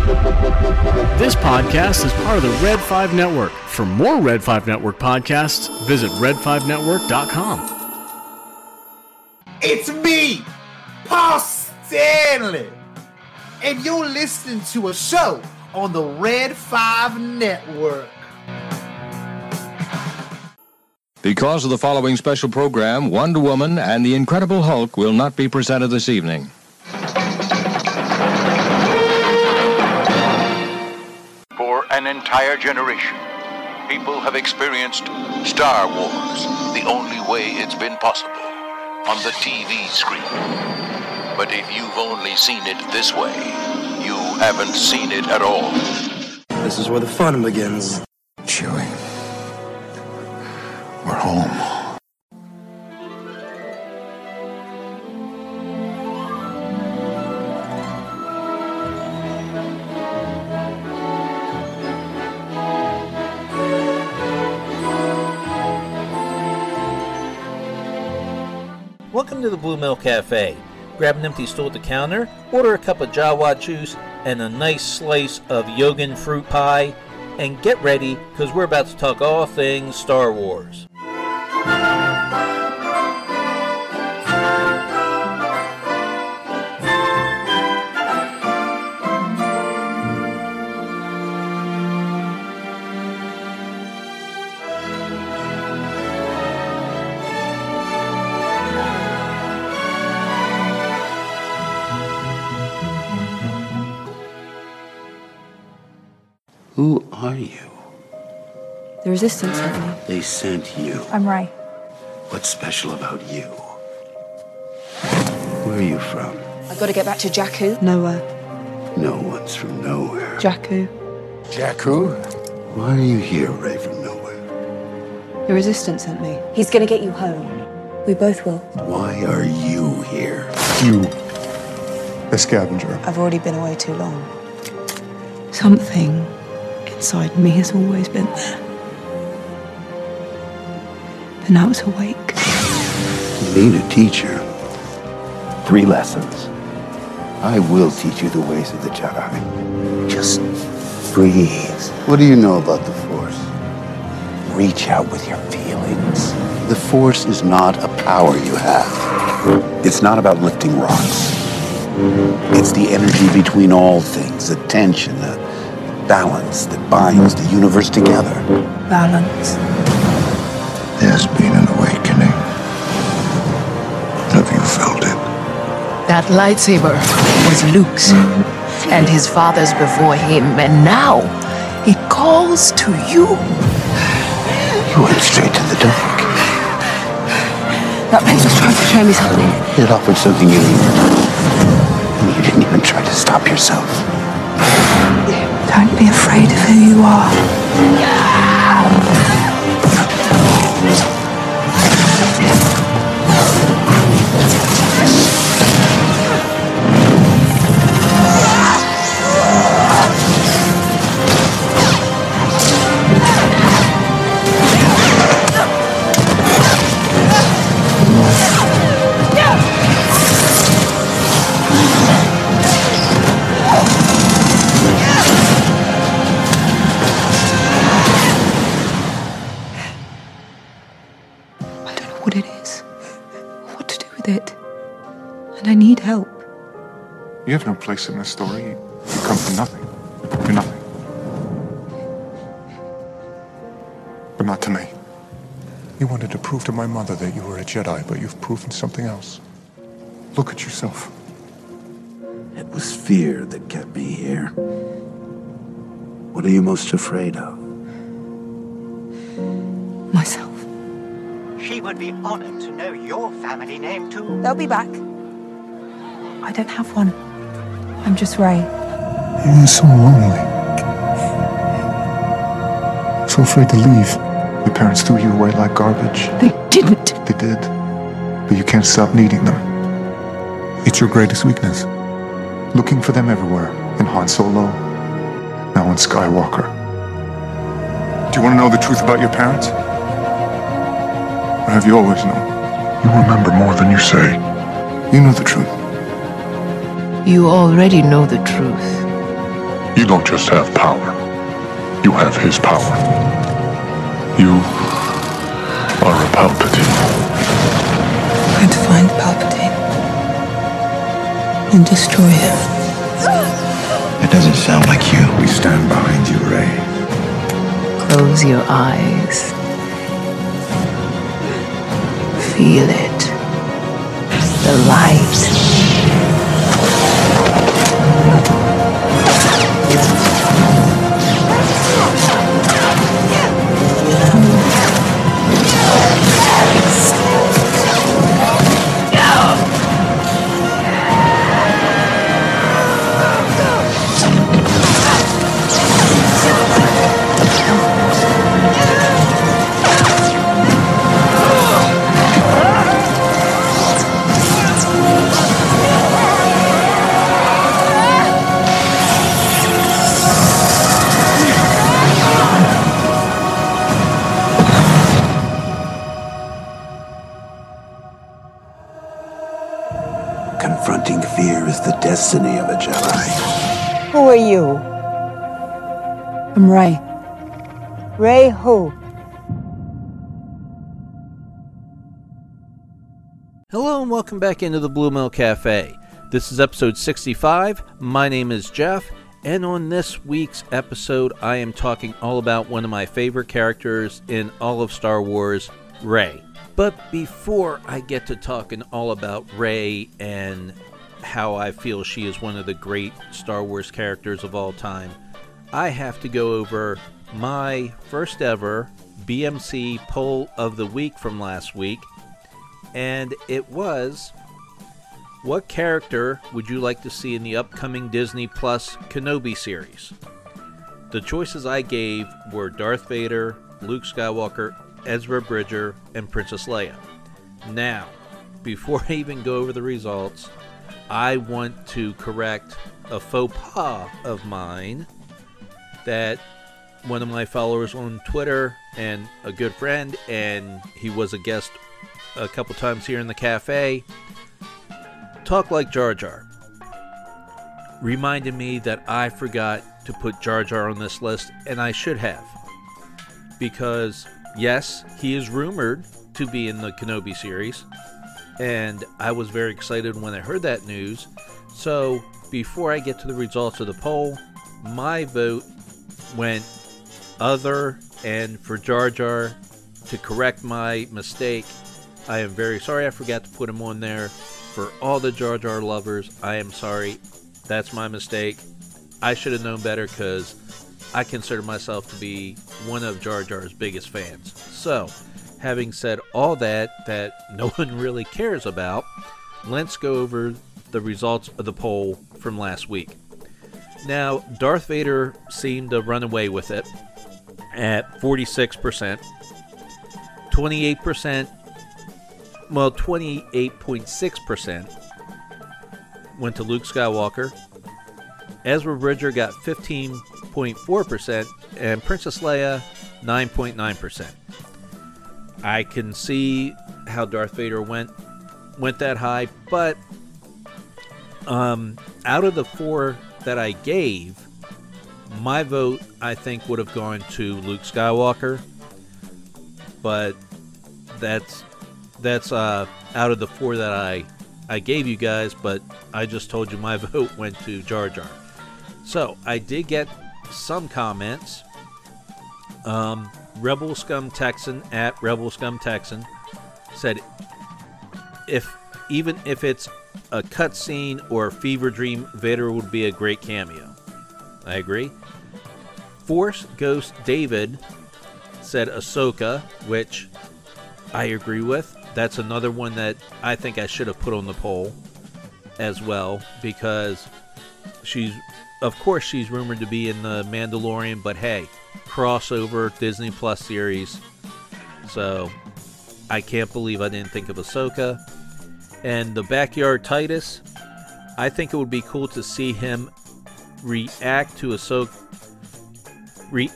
This podcast is part of the Red 5 Network. For more Red 5 Network podcasts, visit red5network.com. It's me, Paul Stanley. And you're listening to a show on the Red 5 Network. Because of the following special program, Wonder Woman and the Incredible Hulk will not be presented this evening. An entire generation, people have experienced Star Wars the only way it's been possible on the TV screen. But if you've only seen it this way, you haven't seen it at all. This is where the fun begins. Chewie. We're home. Welcome to the Blue Milk Cafe. Grab an empty stool at the counter, order a cup of Jawa juice and a nice slice of Jogan fruit pie, and get ready because we're about to talk all things Star Wars. Are you? The resistance sent me. They sent you. I'm Rey. What's special about you? Where are you from? I've got to get back to Jakku. Nowhere. No one's from nowhere. Jakku. Jakku? Why are you here, Rey, from nowhere? The resistance sent me. He's going to get you home. We both will. Why are you here? You. A scavenger. I've already been away too long. Something inside me has always been there. But now it's awake. You need a teacher. Three lessons. I will teach you the ways of the Jedi. Just breathe. What do you know about the Force? Reach out with your feelings. The Force is not a power you have. It's not about lifting rocks. It's the energy between all things, the tension, the balance that binds the universe together. Balance. There's been an awakening. Have you felt it? That lightsaber was Luke's and his father's before him, and now it calls to you. You went straight to the dark. That man was trying to show me something. It offered something you needed. And you didn't even try to stop yourself. Don't be afraid of who you are. I You have no place in this story. You come from nothing. You're nothing. But not to me. You wanted to prove to my mother that you were a Jedi, but you've proven something else. Look at yourself. It was fear that kept me here. What are you most afraid of? Myself. She would be honored to know your family name too. They'll be back. I don't have one. I'm just right. You're so lonely. So afraid to leave. Your parents threw you away like garbage. They didn't. They did. But you can't stop needing them. It's your greatest weakness. Looking for them everywhere. In Han Solo. Now in Skywalker. Do you want to know the truth about your parents? Or have you always known? You remember more than you say. You know the truth. You already know the truth. You don't just have power, you have his power. You are a Palpatine. We're to find Palpatine and destroy him. It doesn't sound like you. We stand behind you, Rey. Close your eyes. Feel it. The light. Destiny of a Jedi. Who are you? I'm Rey. Rey who? Hello and welcome back into the Blue Milk Cafe. This is episode 65. My name is Jeff, and on this week's episode, I am talking all about one of my favorite characters in all of Star Wars, Rey. But before I get to talking all about Rey and how I feel she is one of the great Star Wars characters of all time, I have to go over my first ever BMC poll of the week from last week and it was what character would you like to see in the upcoming Disney Plus Kenobi series? The choices I gave were Darth Vader, Luke Skywalker, Ezra Bridger, and Princess Leia. Now, before I even go over the results, I want to correct a faux pas of mine that one of my followers on Twitter and a good friend, and he was a guest a couple times here in the cafe. Talk like Jar Jar. Reminded me that I forgot to put Jar Jar on this list, and I should have. Because, yes, he is rumored to be in the Kenobi series, and I was very excited when I heard that news. So, before I get to the results of the poll, my vote went other, and for Jar Jar to correct my mistake, I am very sorry I forgot to put him on there. For all the Jar Jar lovers, I am sorry. That's my mistake. I should have known better because I consider myself to be one of Jar Jar's biggest fans. So, having said all that, that no one really cares about, let's go over the results of the poll from last week. Now, Darth Vader seemed to run away with it at 46%. 28% well, 28.6% went to Luke Skywalker. Ezra Bridger got 15.4%, and Princess Leia 9.9%. I can see how Darth Vader went went that high, but um, out of the four that I gave, my vote I think would have gone to Luke Skywalker, but that's that's uh, out of the four that I I gave you guys, but I just told you my vote went to Jar Jar. So I did get some comments. Um, Rebel Scum Texan at Rebel Scum Texan said, if even if it's a cutscene or a fever dream, Vader would be a great cameo. I agree. Force Ghost David said Ahsoka, which I agree with that's another one that I think I should have put on the poll as well because she's, of course, she's rumored to be in the Mandalorian, but hey, crossover Disney Plus series. So I can't believe I didn't think of Ahsoka. And the Backyard Titus, I think it would be cool to see him react to Ahsoka. Re-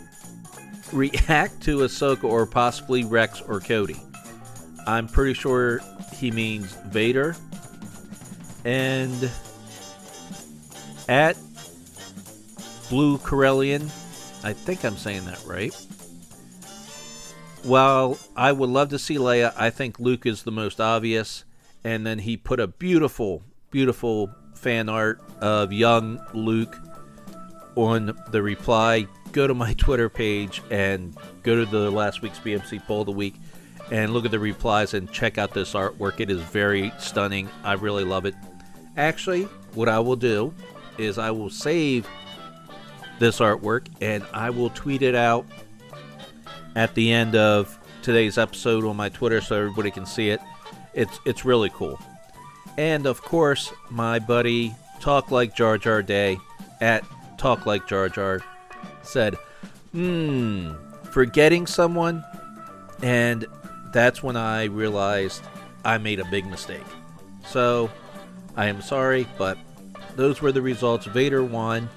react to Ahsoka or possibly Rex or Cody. I'm pretty sure he means Vader. And at Blue Corellian. I think I'm saying that right. Well, I would love to see Leia, I think Luke is the most obvious. And then he put a beautiful, beautiful fan art of young Luke on the reply. Go to my Twitter page and go to the last week's BMC poll of the week and look at the replies and check out this artwork. It is very stunning. I really love it. Actually, what I will do is I will save this artwork and I will tweet it out at the end of today's episode on my Twitter so everybody can see it. It's it's really cool. And of course, my buddy Talk Like Jar Jar Day at Talk Like Jar Jar said, "Hmm, forgetting someone," and that's when I realized I made a big mistake. So, I am sorry, but those were the results. Vader won,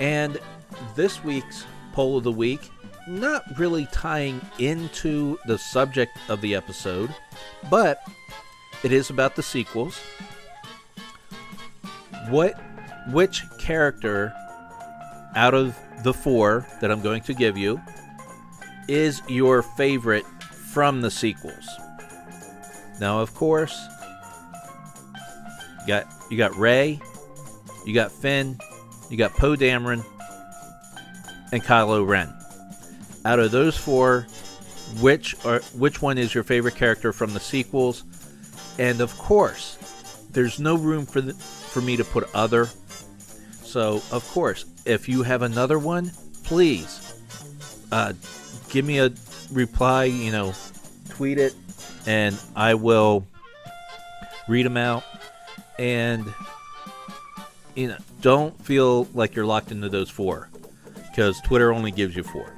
and this week's poll of the week, not really tying into the subject of the episode, but it is about the sequels. What which character out of the 4 that I'm going to give you is your favorite from the sequels? Now, of course, you got you got Rey, you got Finn, you got Poe Dameron, and Kylo Ren. Out of those four, which are which one is your favorite character from the sequels? And of course, there's no room for the, for me to put other. So of course, if you have another one, please uh, give me a reply. You know, tweet it, and I will read them out. And you know, don't feel like you're locked into those four because Twitter only gives you four.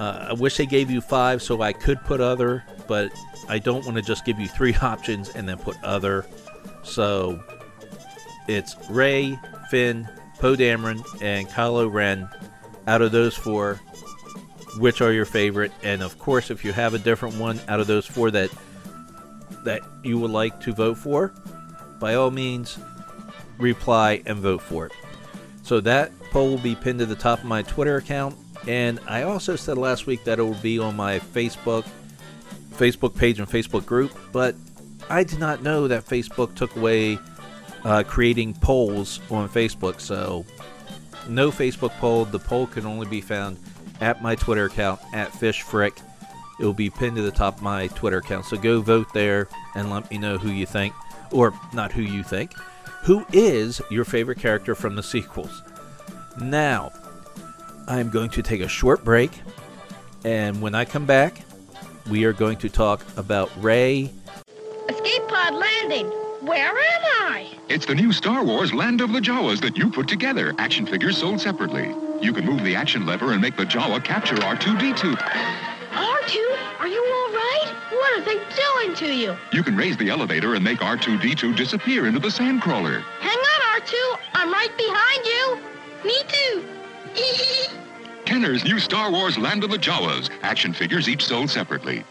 Uh, I wish they gave you five so I could put other, but I don't want to just give you three options and then put other. So it's Rey, Finn, Poe Dameron, and Kylo Ren. Out of those four, which are your favorite? And of course, if you have a different one out of those four that that you would like to vote for, by all means, reply and vote for it. So that poll will be pinned to the top of my Twitter account, and I also said last week that it will be on my Facebook Facebook page and Facebook group, but I did not know that Facebook took away uh, creating polls on Facebook. So no Facebook poll. The poll can only be found at my Twitter account at FischFrik. It will be pinned to the top of my Twitter account. So go vote there and let me know who you think, or not who you think, who is your favorite character from the sequels. Now, I'm going to take a short break, and when I come back, we are going to talk about Rey. Escape pod landing. Where am I? It's the new Star Wars Land of the Jawas that you put together. Action figures sold separately. You can move the action lever and make the Jawa capture R2-D2. R2, are you all right? What are they doing to you? You can raise the elevator and make R2-D2 disappear into the sandcrawler. Hang on, R2. I'm right behind you. Me too. Kenner's new Star Wars Land of the Jawas. Action figures each sold separately.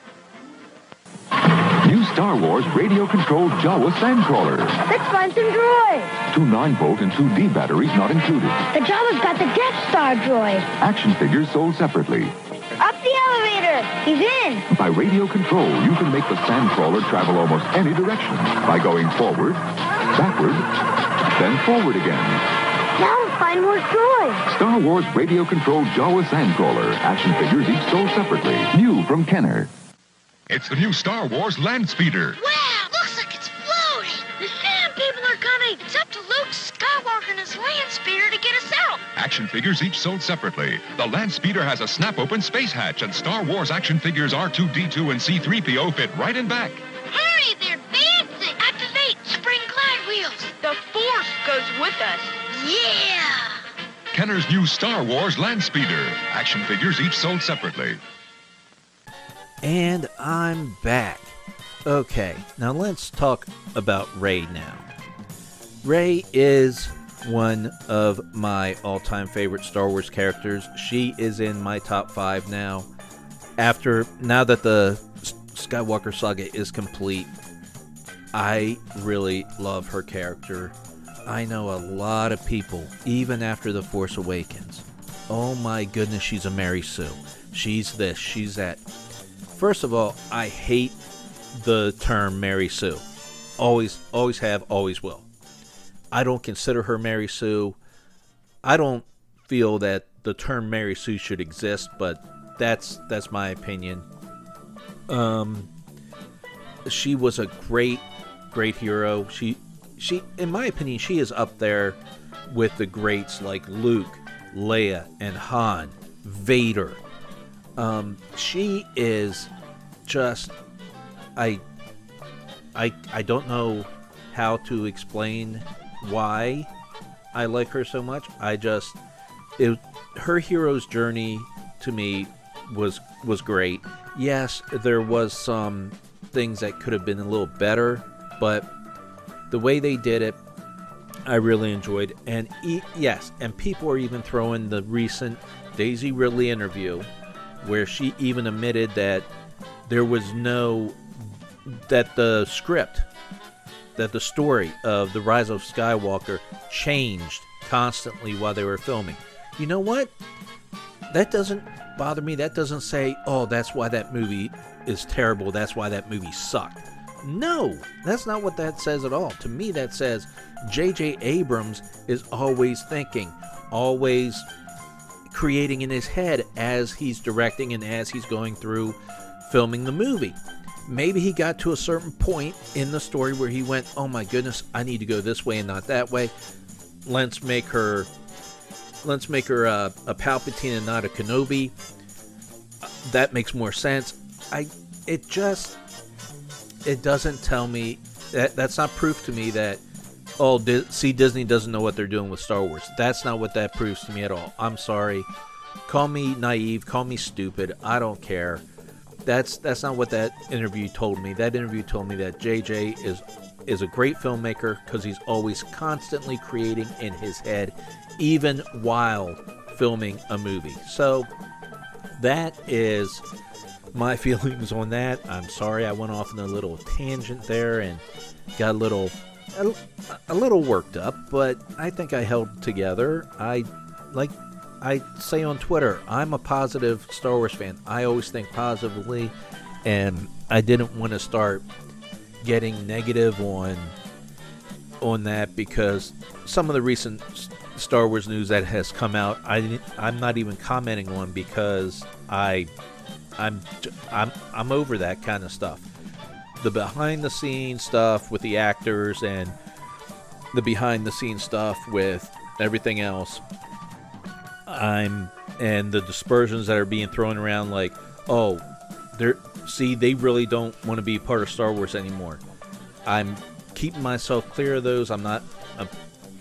New Star Wars radio-controlled Jawa Sandcrawler. Let's find some droids. Two 9-volt and two D batteries not included. The Jawa's got the Death Star droid. Action figures sold separately. Up the elevator. He's in. By radio control, you can make the Sandcrawler travel almost any direction by going forward, backward, then forward again. Now we'll find more droids. Star Wars radio-controlled Jawa Sandcrawler. Action figures each sold separately. New from Kenner. It's the new Star Wars Land Speeder. Wow, looks like it's floating. The sand people are coming. It's up to Luke Skywalker and his land speeder to get us out. Action figures each sold separately. The Land Speeder has a snap-open space hatch, and Star Wars action figures R2-D2 and C-3PO fit right in back. Hurry, they're dancing. Activate spring glide wheels. The Force goes with us. Yeah. Kenner's new Star Wars Land Speeder. Action figures each sold separately. And I'm back. Okay, now let's talk about Rey now. Rey is one of my all time favorite Star Wars characters. She is in my top five now. After, now that the Skywalker saga is complete, I really love her character. I know a lot of people, even after The Force Awakens. Oh my goodness, she's a Mary Sue. She's this, she's that. First of all, I hate the term Mary Sue. Always, always have, always will. I don't consider her Mary Sue. I don't feel that the term Mary Sue should exist, but that's that's my opinion. Um, she was a great, great hero. She, she, in my opinion, she is up there with the greats like Luke, Leia, and Han, Vader. Um, she is just, I, I, I don't know how to explain why I like her so much. I just, it, her hero's journey to me was was great. Yes, there was some things that could have been a little better, but the way they did it, I really enjoyed. And e- yes, and people are even throwing the recent Daisy Ridley interview, where she even admitted that there was no that the script, that the story of the Rise of Skywalker changed constantly while they were filming. You know what? That doesn't bother me. That doesn't say, oh, that's why that movie is terrible. That's why that movie sucked. No, that's not what that says at all. To me, that says J.J. Abrams is always thinking, always creating in his head as he's directing and as he's going through filming the movie. Maybe he got to a certain point in the story where he went, oh my goodness, I need to go this way and not that way. Let's make her let's make her a, a Palpatine and not a Kenobi. That makes more sense. I it just it doesn't tell me that that's not proof to me that oh Di- see Disney doesn't know what they're doing with Star Wars. That's not what that proves to me at all. I'm sorry. Call me naive, call me stupid. I don't care. That's that's not what that interview told me. That interview told me that JJ is is a great filmmaker because he's always constantly creating in his head, even while filming a movie. So that is my feelings on that. I'm sorry I went off on a little tangent there and got a little a, a little worked up, but I think I held together. I like I say on Twitter, I'm a positive Star Wars fan. I always think positively, and I didn't want to start getting negative on on that because some of the recent Star Wars news that has come out, I I'm not even commenting on because I I'm I'm I'm over that kind of stuff. The behind the scenes stuff with the actors and the behind the scenes stuff with everything else. I'm and the dispersions that are being thrown around like, oh, they're see they really don't want to be part of Star Wars anymore. I'm keeping myself clear of those. I'm not I'm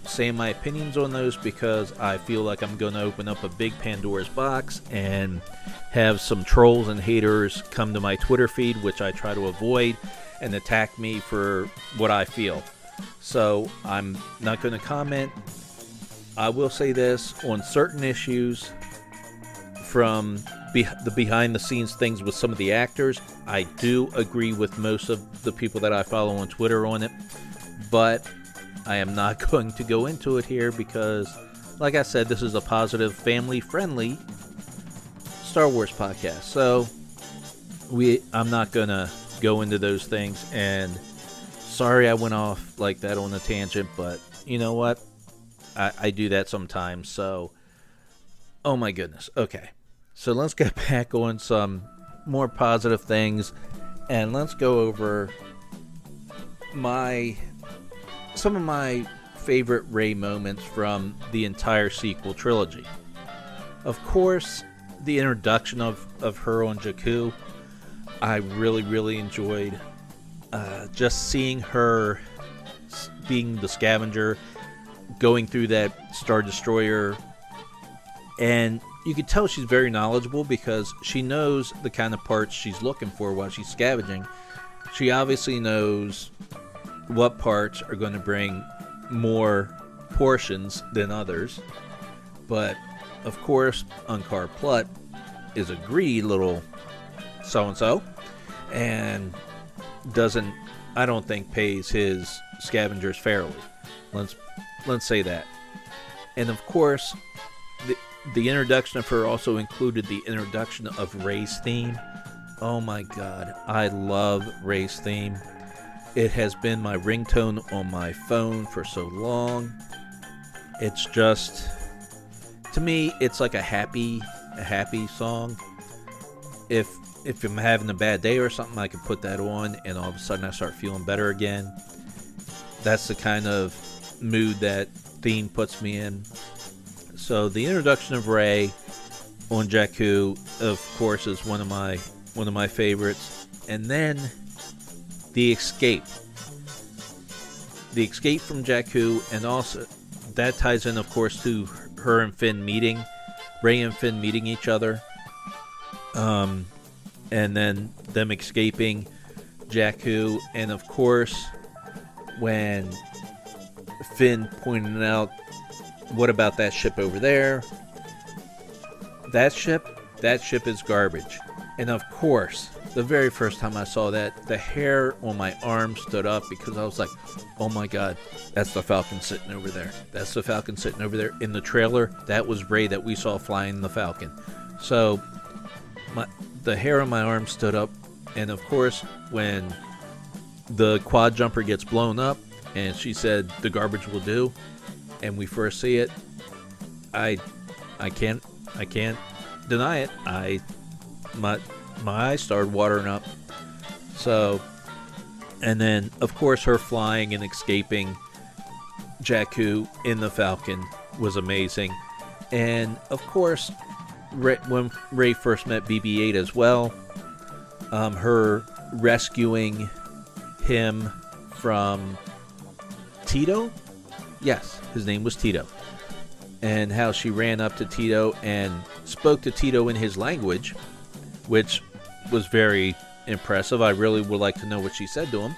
saying my opinions on those because I feel like I'm going to open up a big Pandora's box and have some trolls and haters come to my Twitter feed, which I try to avoid, and attack me for what I feel. So I'm not going to comment. I will say this on certain issues from be- the behind the scenes things with some of the actors. I do agree with most of the people that I follow on Twitter on it, but I am not going to go into it here because, like I said, this is a positive, family friendly Star Wars podcast. So we I'm not gonna go into those things and sorry I went off like that on a tangent, but you know what? I, I do that sometimes, so oh my goodness. Okay. So let's get back on some more positive things and let's go over my some of my favorite Rey moments from the entire sequel trilogy. Of course, the introduction of, of her on Jakku, I really, really enjoyed. Uh, just seeing her being the scavenger, going through that Star Destroyer, and you could tell she's very knowledgeable because she knows the kind of parts she's looking for while she's scavenging. She obviously knows what parts are going to bring more portions than others. But of course, Unkar Plutt is a greedy little so and so and doesn't, I don't think, pays his scavengers fairly. Let's let's say that. And of course, the the introduction of her also included the introduction of Rey's theme. Oh my god, I love Rey's theme. It has been my ringtone on my phone for so long. It's just to me it's like a happy a happy song. If if I'm having a bad day or something, I can put that on and all of a sudden I start feeling better again. That's the kind of mood that theme puts me in. So the introduction of Rey on Jakku, of course, is one of my one of my favorites, and then the escape, the escape from Jakku, and also that ties in, of course, to her and Finn meeting, Rey and Finn meeting each other, um, and then them escaping Jakku, and of course, when Finn pointed out, "What about that ship over there?" That ship, that ship is garbage. And of course, the very first time I saw that, the hair on my arm stood up because I was like, "Oh my god, that's the Falcon sitting over there. That's the Falcon sitting over there." In the trailer, that was Rey that we saw flying the Falcon. So, my the hair on my arm stood up, and of course, when the quad jumper gets blown up, and she said the garbage will do, and we first see it, I, I can't, I can't deny it. I, my, my eyes started watering up. So, and then of course her flying and escaping Jakku in the Falcon was amazing, and of course, Rey, when Rey first met BB-8 as well, um, her rescuing him from Tito? Yes, his name was Tito. And how she ran up to Tito and spoke to Tito in his language, which was very impressive. I really would like to know what she said to him.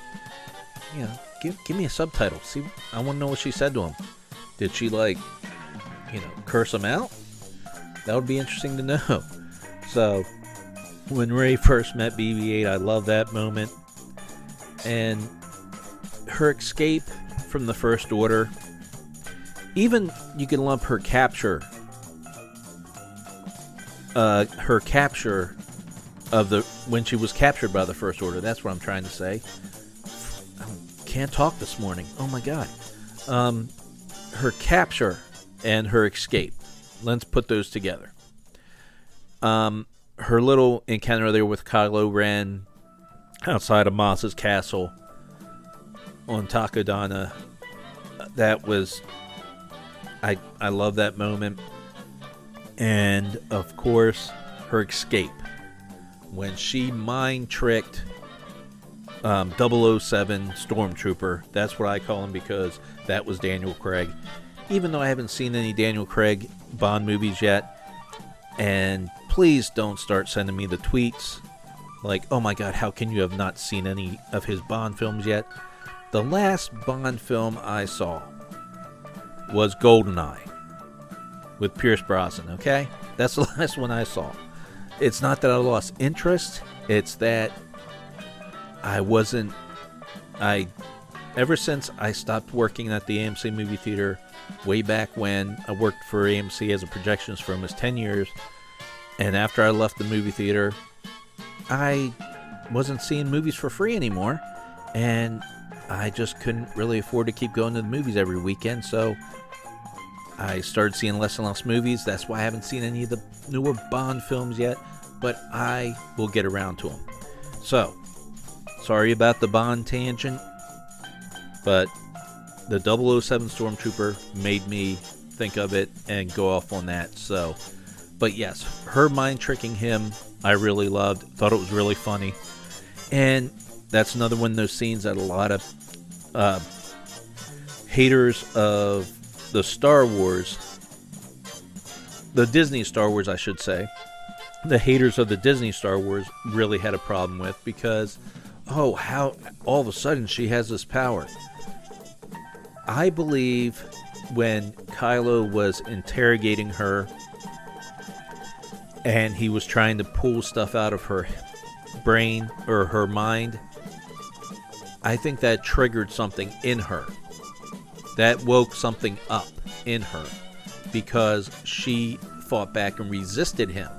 You know, give give me a subtitle. See, I want to know what she said to him. Did she like, you know, curse him out? That would be interesting to know. So, when Rey first met BB-8, I love that moment, and her escape from the First Order. Even you can lump her capture, uh, her capture of the when she was captured by the First Order. That's what I'm trying to say. I can't talk this morning. Oh my god. Um, her capture and her escape. Let's put those together. Um, her little encounter there with Kylo Ren outside of Maz's castle on Takodana. That was I I love that moment. And of course, her escape when she mind tricked um, 007 Stormtrooper. That's what I call him because that was Daniel Craig. Even though I haven't seen any Daniel Craig Bond movies yet, and please don't start sending me the tweets like, oh my god, how can you have not seen any of his Bond films yet? The last Bond film I saw was Goldeneye with Pierce Brosnan, okay? That's the last one I saw. It's not that I lost interest, it's that I wasn't I ever since I stopped working at the AMC movie theater way back when I worked for AMC as a projections for almost 10 years and after I left the movie theater I wasn't seeing movies for free anymore and I just couldn't really afford to keep going to the movies every weekend so I started seeing less and less movies. That's why I haven't seen any of the newer Bond films yet, but I will get around to them. So, sorry about the Bond tangent, but the 007 Stormtrooper made me think of it and go off on that. So, but yes, her mind tricking him, I really loved. Thought it was really funny. And that's another one of those scenes that a lot of uh, haters of the Star Wars, the Disney Star Wars, I should say, the haters of the Disney Star Wars really had a problem with because, oh, how all of a sudden she has this power. I believe when Kylo was interrogating her and he was trying to pull stuff out of her brain or her mind, I think that triggered something in her That woke something up in her because she fought back and resisted him.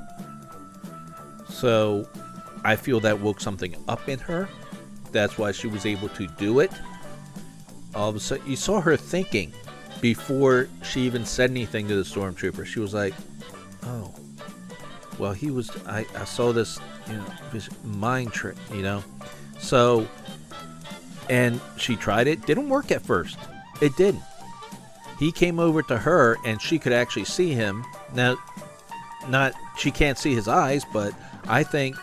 So I feel that woke something up in her. That's why she was able to do it. All of a sudden, you saw her thinking before she even said anything to the stormtrooper. She was like, "Oh, well, he was. I, I saw this, you know, this mind trick, you know." So, and she tried it. Didn't work at first. It didn't. He came over to her, and she could actually see him. Now, not she can't see his eyes, but I think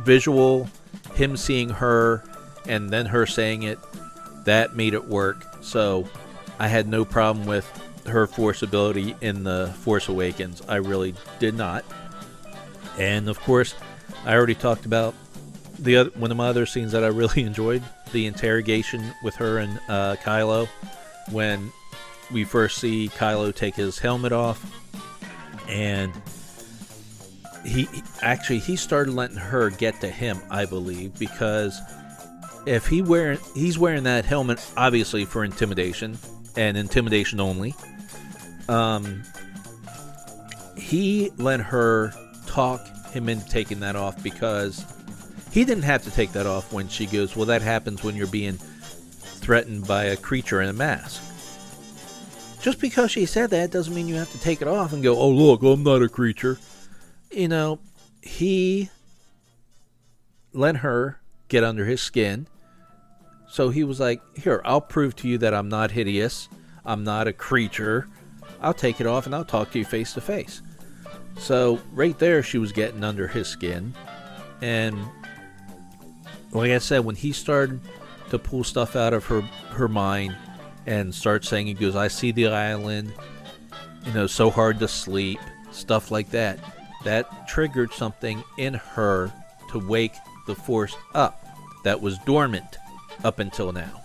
visual, him seeing her, and then her saying it, that made it work. So I had no problem with her force ability in the Force Awakens. I really did not. And of course, I already talked about the other, one of my other scenes that I really enjoyed the interrogation with her and uh, Kylo when we first see Kylo take his helmet off and he actually he started letting her get to him I believe because if he wearing he's wearing that helmet obviously for intimidation and intimidation only. Um he let her talk him into taking that off because he didn't have to take that off when she goes well that happens when you're being threatened by a creature in a mask just because she said that doesn't mean you have to take it off and go oh look i'm not a creature you know he let her get under his skin so he was like, Here, I'll prove to you that I'm not hideous. I'm not a creature. I'll take it off and I'll talk to you face to face. So, right there, she was getting under his skin. And, like I said, when he started to pull stuff out of her, her mind and start saying, He goes, I see the island, you know, so hard to sleep, stuff like that, that triggered something in her to wake the force up that was dormant up until now.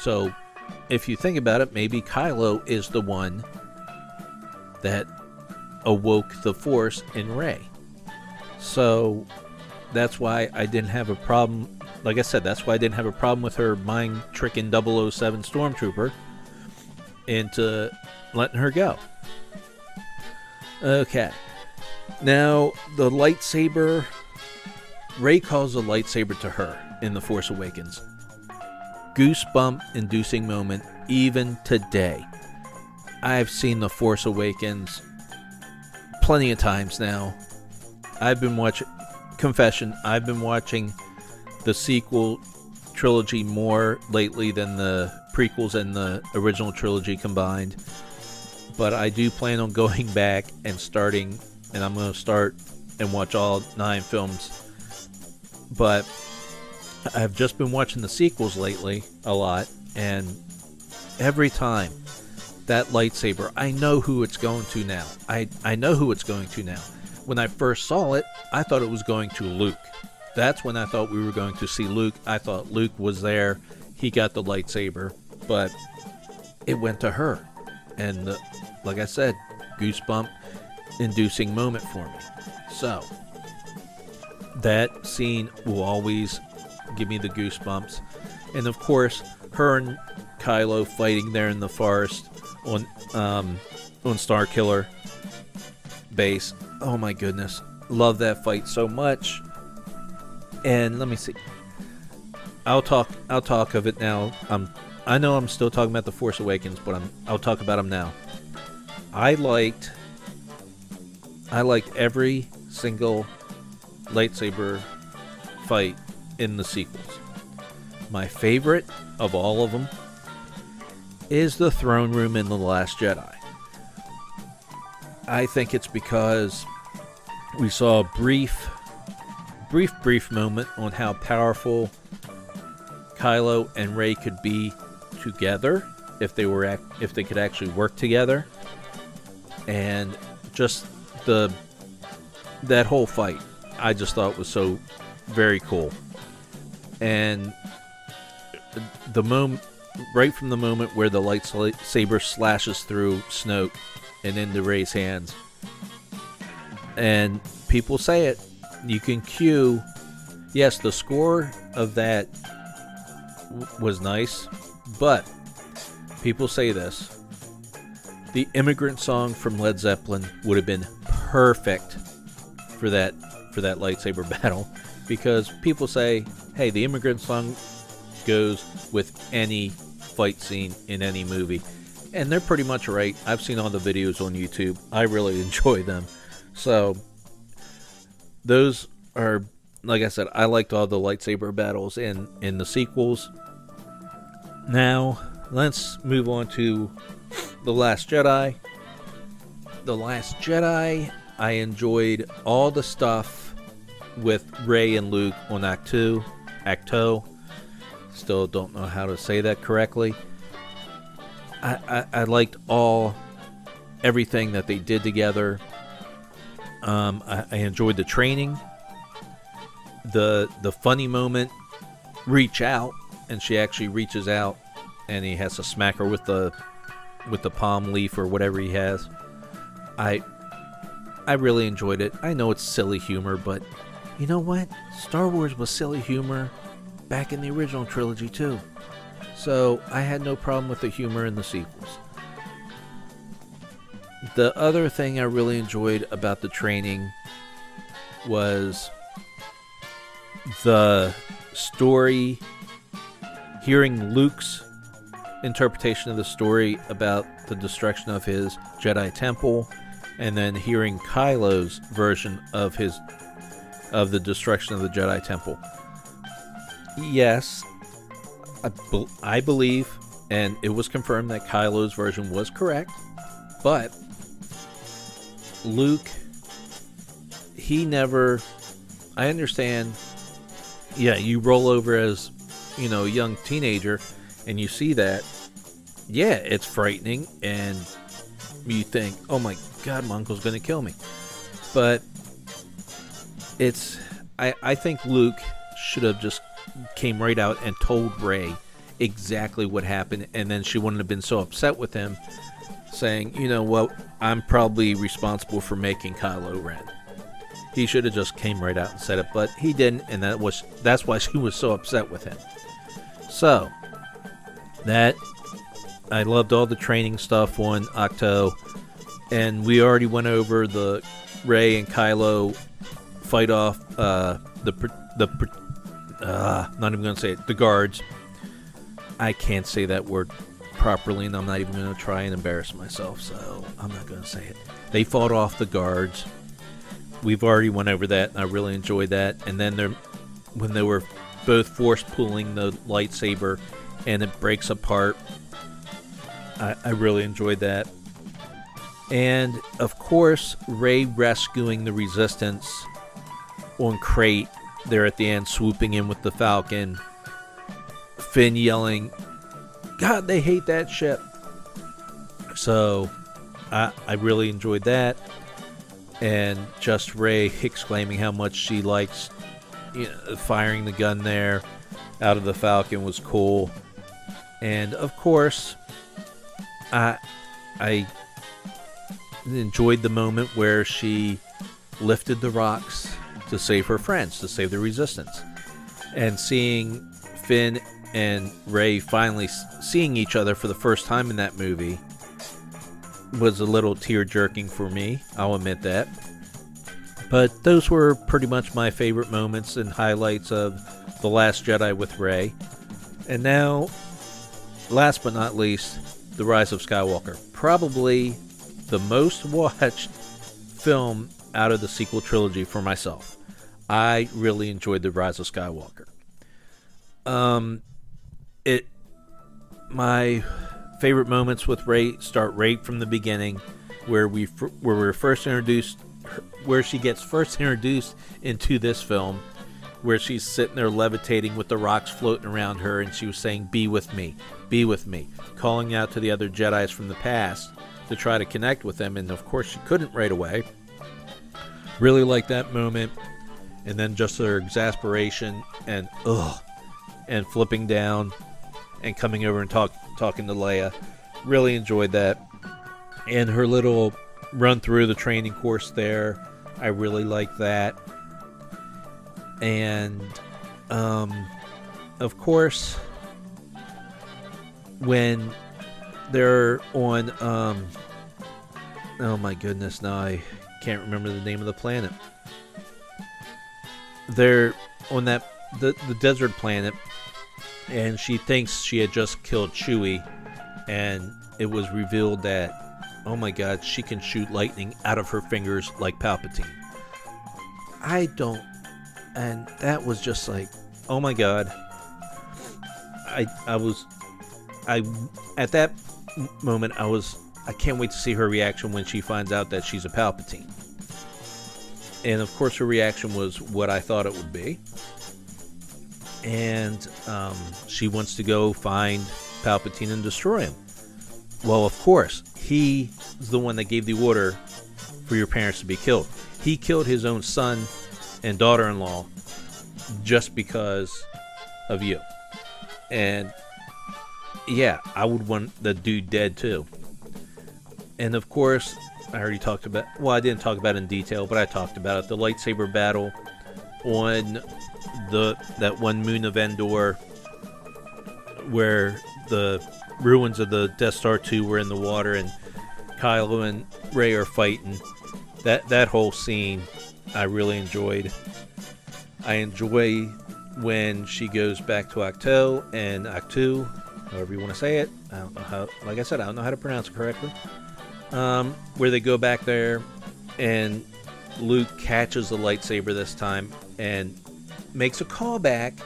So, if you think about it, maybe Kylo is the one that awoke the Force in Rey. So, that's why I didn't have a problem. Like I said, that's why I didn't have a problem with her mind tricking 007 Stormtrooper into letting her go. Okay. Now, the lightsaber. Rey calls the lightsaber to her in The Force Awakens. Goosebump inducing moment even today. I've seen The Force Awakens plenty of times now. I've been watching, confession, I've been watching the sequel trilogy more lately than the prequels and the original trilogy combined. But I do plan on going back and starting, and I'm going to start and watch all nine films. But I've just been watching the sequels lately a lot, and every time that lightsaber, I know who it's going to now. I, I know who it's going to now. When I first saw it, I thought it was going to Luke. That's when I thought we were going to see Luke. I thought Luke was there. He got the lightsaber, but it went to her. And uh, like I said, goosebump inducing moment for me. So, that scene will always give me the goosebumps. And of course, her and Kylo fighting there in the forest on um, on Star Killer base. Oh my goodness, love that fight so much. And let me see. I'll talk. I'll talk of it now. Um, I know I'm still talking about the Force Awakens, but I'm. I'll talk about them now. I liked. I liked every single lightsaber fight in the sequels. My favorite of all of them is the throne room in The Last Jedi. I think it's because we saw a brief, brief, brief moment on how powerful Kylo and Rey could be together if they were ac- if they could actually work together, and just the that whole fight I just thought was so very cool. And the moment right from the moment where the lightsaber slashes through Snoke and into Rey's hands, and people say it, you can cue. Yes, the score of that was nice, but people say this. The immigrant song from Led Zeppelin would have been perfect for that for that lightsaber battle because people say, "Hey, the immigrant song goes with any fight scene in any movie." And they're pretty much right. I've seen all the videos on YouTube. I really enjoy them. So those are like I said, I liked all the lightsaber battles in in the sequels. Now, let's move on to The Last Jedi. The Last Jedi, I enjoyed all the stuff with Rey and Luke on Act 2, Acto. Still don't know how to say that correctly. I, I, I liked all everything that they did together. Um, I, I enjoyed the training. The the funny moment reach out and she actually reaches out and he has to smack her with the with the palm leaf or whatever he has. I i really enjoyed it. I know it's silly humor but you know what? Star wars was silly humor back in the original trilogy too. So i had no problem with the humor in the sequels the other thing i really enjoyed about the training was the story, hearing Luke's interpretation of the story about the destruction of his Jedi temple, and then hearing Kylo's version of his of the destruction of the Jedi temple. Yes, I, be- I believe, and it was confirmed that Kylo's version was correct, but Luke, he never. I understand yeah, you roll over as, you know, a young teenager and you see that, yeah, it's frightening and you think, oh my god, my uncle's going to kill me. But it's, I, I think Luke should have just came right out and told Rey exactly what happened, and then she wouldn't have been so upset with him, saying, you know what, I'm probably responsible for making Kylo Ren. He should have just came right out and said it, but he didn't, and that was that's why she was so upset with him. So that I loved all the training stuff on Ahch-To, and we already went over the Rey and Kylo fight off uh, the the uh, not even gonna say it the guards. I can't say that word properly, and I'm not even gonna try and embarrass myself, so I'm not gonna say it. They fought off the guards we've already went over that. and I really enjoyed that. And then there, when they were both force pulling the lightsaber and it breaks apart, I, I really enjoyed that. And of course, Rey rescuing the Resistance on Crait there at the end, swooping in with the Falcon. Finn yelling, God, they hate that ship. So I, I really enjoyed that and just Rey exclaiming how much she likes you know, firing the gun there out of the Falcon was cool. And of course, I I enjoyed the moment where she lifted the rocks to save her friends, to save the resistance. And seeing Finn and Rey finally seeing each other for the first time in that movie was a little tear jerking for me. I'll admit that. But those were pretty much my favorite moments and highlights of The Last Jedi with Rey. And now, last but not least, The Rise of Skywalker. Probably the most watched film out of the sequel trilogy for myself. I really enjoyed The Rise of Skywalker. Um, it my favorite moments with Rey start right from the beginning, where we where we are first introduced, where she gets first introduced into this film, where she's sitting there levitating with the rocks floating around her, and she was saying, "Be with me, be with me," calling out to the other Jedi's from the past to try to connect with them, and of course she couldn't right away. Really like that moment, and then just her exasperation and ugh, and flipping down and coming over and talk talking to Leia. Really enjoyed that. And her little run through the training course there. I really like that. And um, of course, when they're on. Um, oh my goodness! Now I can't remember the name of the planet. They're on that the the desert planet, and she thinks she had just killed Chewie, and it was revealed that oh my god, she can shoot lightning out of her fingers like Palpatine. I don't, and that was just like, oh my god. I I was, I at that moment I was I can't wait to see her reaction when she finds out that she's a Palpatine. And of course, her reaction was what I thought it would be. And um, she wants to go find Palpatine and destroy him. Well, of course, he is the one that gave the order for your parents to be killed. He killed his own son and daughter in law just because of you. And yeah, I would want the dude dead too. And of course, I already talked about. Well, I didn't talk about it in detail, but I talked about it. The lightsaber battle on the that one moon of Endor, where the ruins of the Death Star two were in the water, and Kylo and Rey are fighting. That that whole scene, I really enjoyed. I enjoy when she goes back to Acto and Actu, however you want to say it. I don't know how. Like I said, I don't know how to pronounce it correctly um, where they go back there and Luke catches the lightsaber this time and makes a callback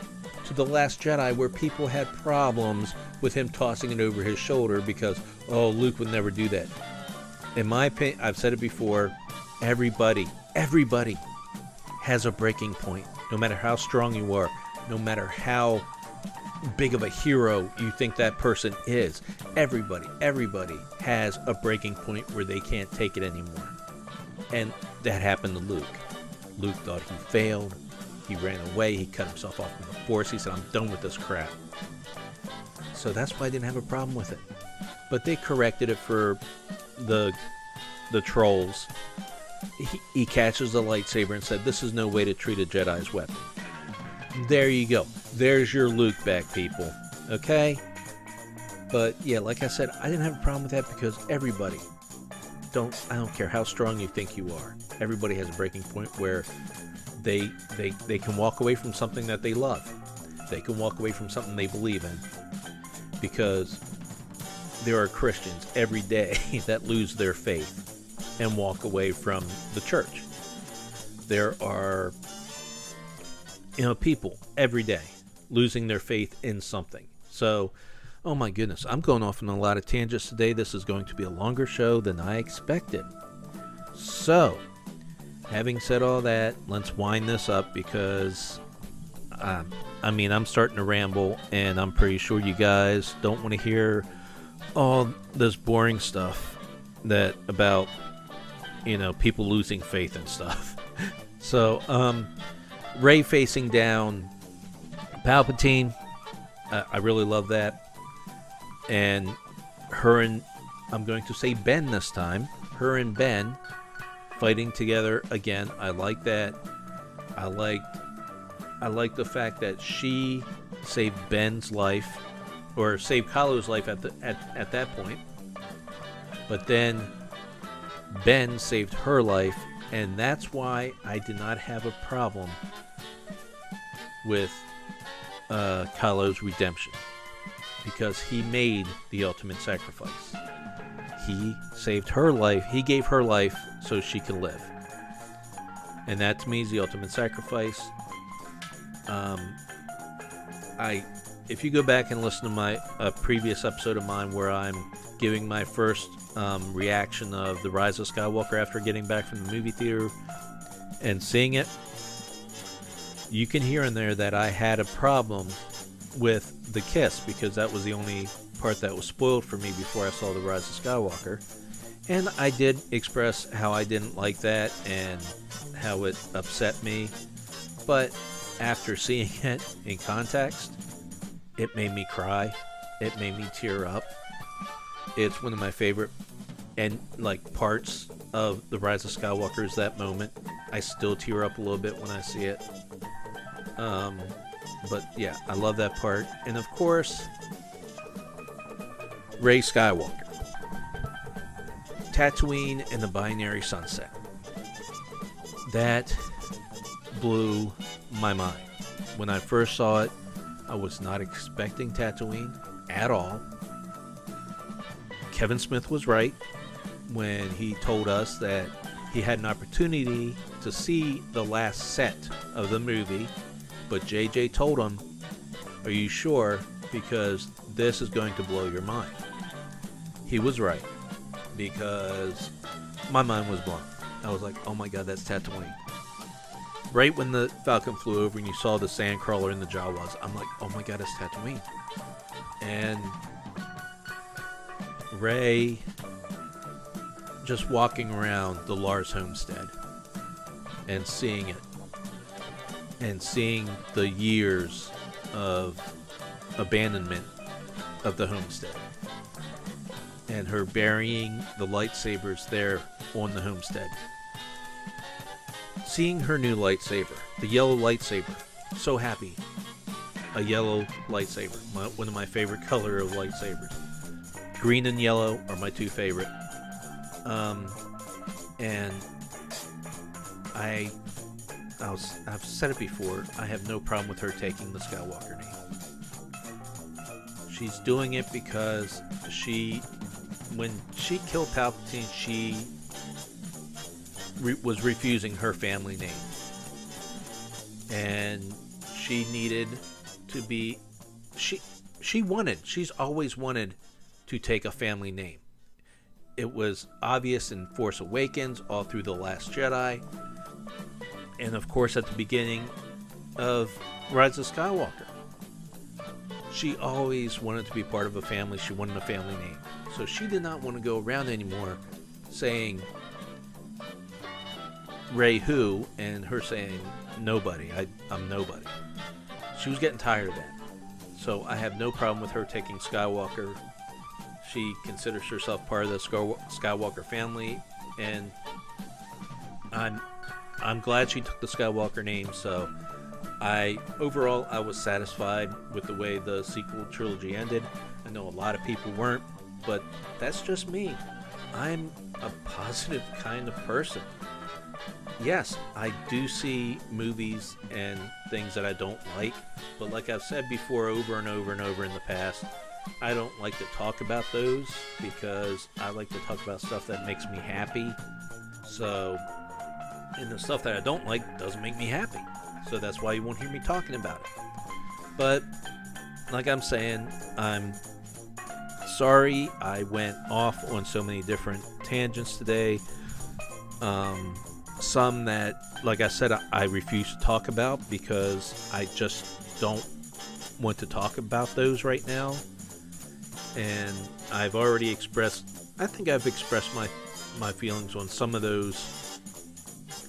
to the Last Jedi where people had problems with him tossing it over his shoulder because, oh, Luke would never do that. In my opinion, I've said it before, everybody, everybody has a breaking point. No matter how strong you are, no matter how big of a hero you think that person is. Everybody, everybody has a breaking point where they can't take it anymore. And that happened to Luke. Luke thought he failed. He ran away. He cut himself off from the Force. He said, I'm done with this crap. So that's why I didn't have a problem with it. But they corrected it for the the trolls. He, he catches the lightsaber and said, This is no way to treat a Jedi's weapon. There you go. There's your Luke back, people. Okay? But yeah, like I said, I didn't have a problem with that because everybody don't I don't care how strong you think you are. Everybody has a breaking point where they they they can walk away from something that they love. They can walk away from something they believe in. Because there are Christians every day that lose their faith and walk away from the church. There are you know, people every day losing their faith in something. So, oh my goodness, I'm going off on a lot of tangents today. This is going to be a longer show than I expected. So, having said all that, let's wind this up because, um, I mean, I'm starting to ramble, and I'm pretty sure you guys don't want to hear all this boring stuff that about, you know, people losing faith and stuff. so, um, Rey facing down Palpatine. I really love that. And her and I'm going to say Ben this time. Her and Ben fighting together again. I like that. I like I like the fact that she saved Ben's life or saved Kylo's life at the at, at that point. But then Ben saved her life and that's why I did not have a problem with uh, Kylo's redemption because he made the ultimate sacrifice. He saved her life. He gave her life so she could live, and that to me is the ultimate sacrifice. Um, I, if you go back and listen to my previous episode of mine where I'm giving my first um, reaction of the Rise of Skywalker after getting back from the movie theater and seeing it, you can hear in there that I had a problem with the kiss because that was the only part that was spoiled for me before I saw The Rise of Skywalker. And I did express how I didn't like that and how it upset me. But after seeing it in context, it made me cry. It made me tear up. It's one of my favorite and like parts of The Rise of Skywalker is that moment. I still tear up a little bit when I see it. Um, but yeah, I love that part. And of course, Rey Skywalker. Tatooine and the Binary Sunset. That blew my mind. When I first saw it, I was not expecting Tatooine at all. Kevin Smith was right when he told us that he had an opportunity to see the last set of the movie, but JJ told him, Are you sure? Because this is going to blow your mind. He was right because my mind was blown. I was like, oh my god, that's Tatooine. Right when the Falcon flew over and you saw the sandcrawler in the Jawas, I'm like, oh my god, it's Tatooine. And Rey just walking around the Lars homestead and seeing it and seeing the years of abandonment of the homestead and her burying the lightsabers there on the homestead. Seeing her new lightsaber, the yellow lightsaber, so happy. A yellow lightsaber, my, one of my favorite color of lightsabers. Green and yellow are my two favorite. Um, and I, I was, I've said it before. I have no problem with her taking the Skywalker name. She's doing it because she when she killed Palpatine, she re- was refusing her family name, and she needed to be. She she wanted. She's always wanted to take a family name. It was obvious in Force Awakens, all through the Last Jedi, and of course at the beginning of Rise of Skywalker. She always wanted to be part of a family. She wanted a family name. So she did not want to go around anymore saying Rey who and her saying nobody. I, I'm nobody. She was getting tired of that. So I have no problem with her taking Skywalker. She considers herself part of the Skywalker family, and I'm I'm glad she took the Skywalker name. So I overall I was satisfied with the way the sequel trilogy ended. I know a lot of people weren't, but that's just me. I'm a positive kind of person. Yes, I do see movies and things that I don't like, but like I've said before over and over and over in the past, I don't like to talk about those because I like to talk about stuff that makes me happy. So, and the stuff that I don't like doesn't make me happy. So that's why you won't hear me talking about it. But, like I'm saying, I'm sorry I went off on so many different tangents today. Um, some that, like I said, I, I refuse to talk about because I just don't want to talk about those right now. And I've already expressed, I think I've expressed my my feelings on some of those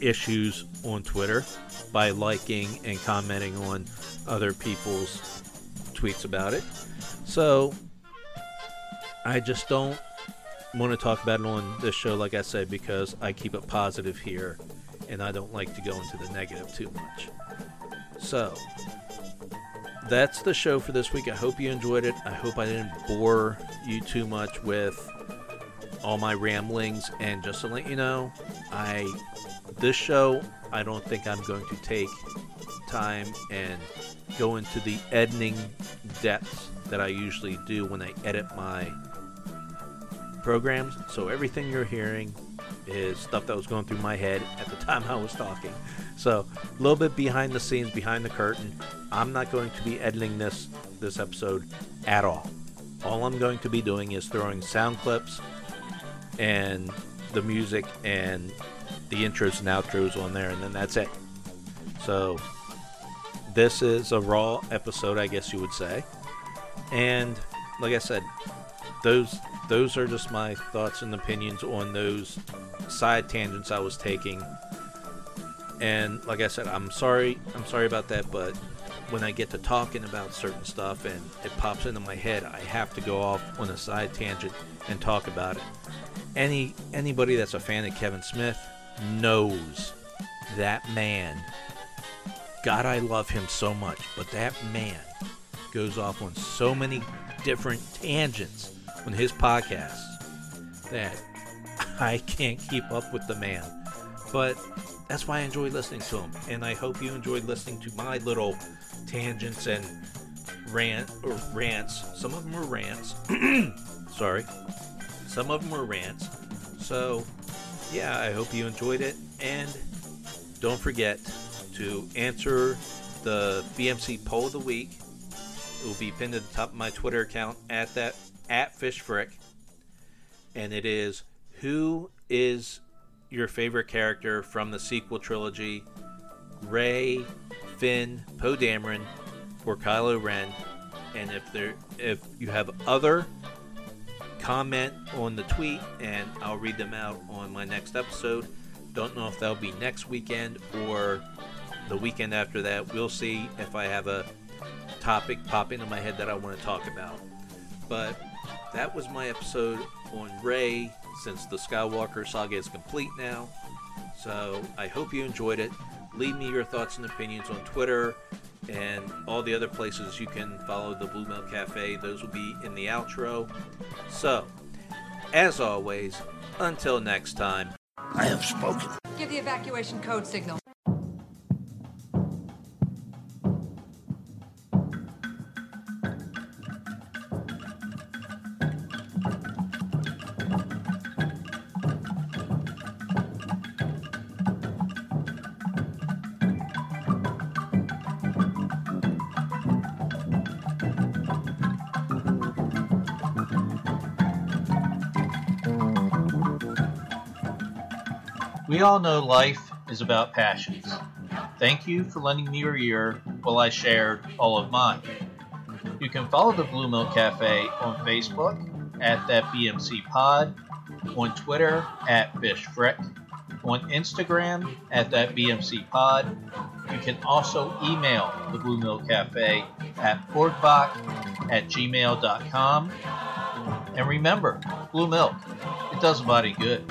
issues on Twitter by liking and commenting on other people's tweets about it. So I just don't want to talk about it on this show, like I said, because I keep it positive here and I don't like to go into the negative too much. So, that's the show for this week. I hope you enjoyed it. I hope I didn't bore you too much with all my ramblings. And just to let you know, I this show I don't think I'm going to take time and go into the editing depths that I usually do when I edit my programs. So everything you're hearing is stuff that was going through my head at the time I was talking. So a little bit behind the scenes, behind the curtain. I'm not going to be editing this this episode at all. All I'm going to be doing is throwing sound clips and the music and the intros and outros on there, and then that's it. So this is a raw episode, I guess you would say. And like I said, those those are just my thoughts and opinions on those side tangents I was taking. And like I said, I'm sorry, I'm sorry about that, but when I get to talking about certain stuff and it pops into my head, I have to go off on a side tangent and talk about it. Any anybody that's a fan of Kevin Smith knows that man. God, I love him so much, but that man goes off on so many different tangents on his podcast that I can't keep up with the man. But that's why I enjoy listening to him. And I hope you enjoyed listening to my little tangents and rant or rants. Some of them are rants. Sorry. Some of them are rants. So, yeah, I hope you enjoyed it. And don't forget to answer the BMC poll of the week. It will be pinned at the top of my Twitter account at that at FischFrik. And it is who is your favorite character from the sequel trilogy? Rey, Finn, Poe Dameron, or Kylo Ren? And if there if you have other comment on the tweet and I'll read them out on my next episode. Don't know if that'll be next weekend or the weekend after that. We'll see if I have a topic pop into my head that I want to talk about. But that was my episode on Rey since the Skywalker saga is complete now. So I hope you enjoyed it. Leave me your thoughts and opinions on Twitter and all the other places you can follow the Blue Milk Cafe. Those will be in the outro. So, as always, until next time, I have spoken. Give the evacuation code signal. We all know life is about passions. Thank you for lending me your ear while I shared all of mine. You can follow the Blue Milk Cafe on Facebook at that BMC Pod, on Twitter at FischFrik, on Instagram at that BMC Pod. You can also email the Blue Milk Cafe at PorgBach at gmail.com. And remember, blue milk, it does a body good.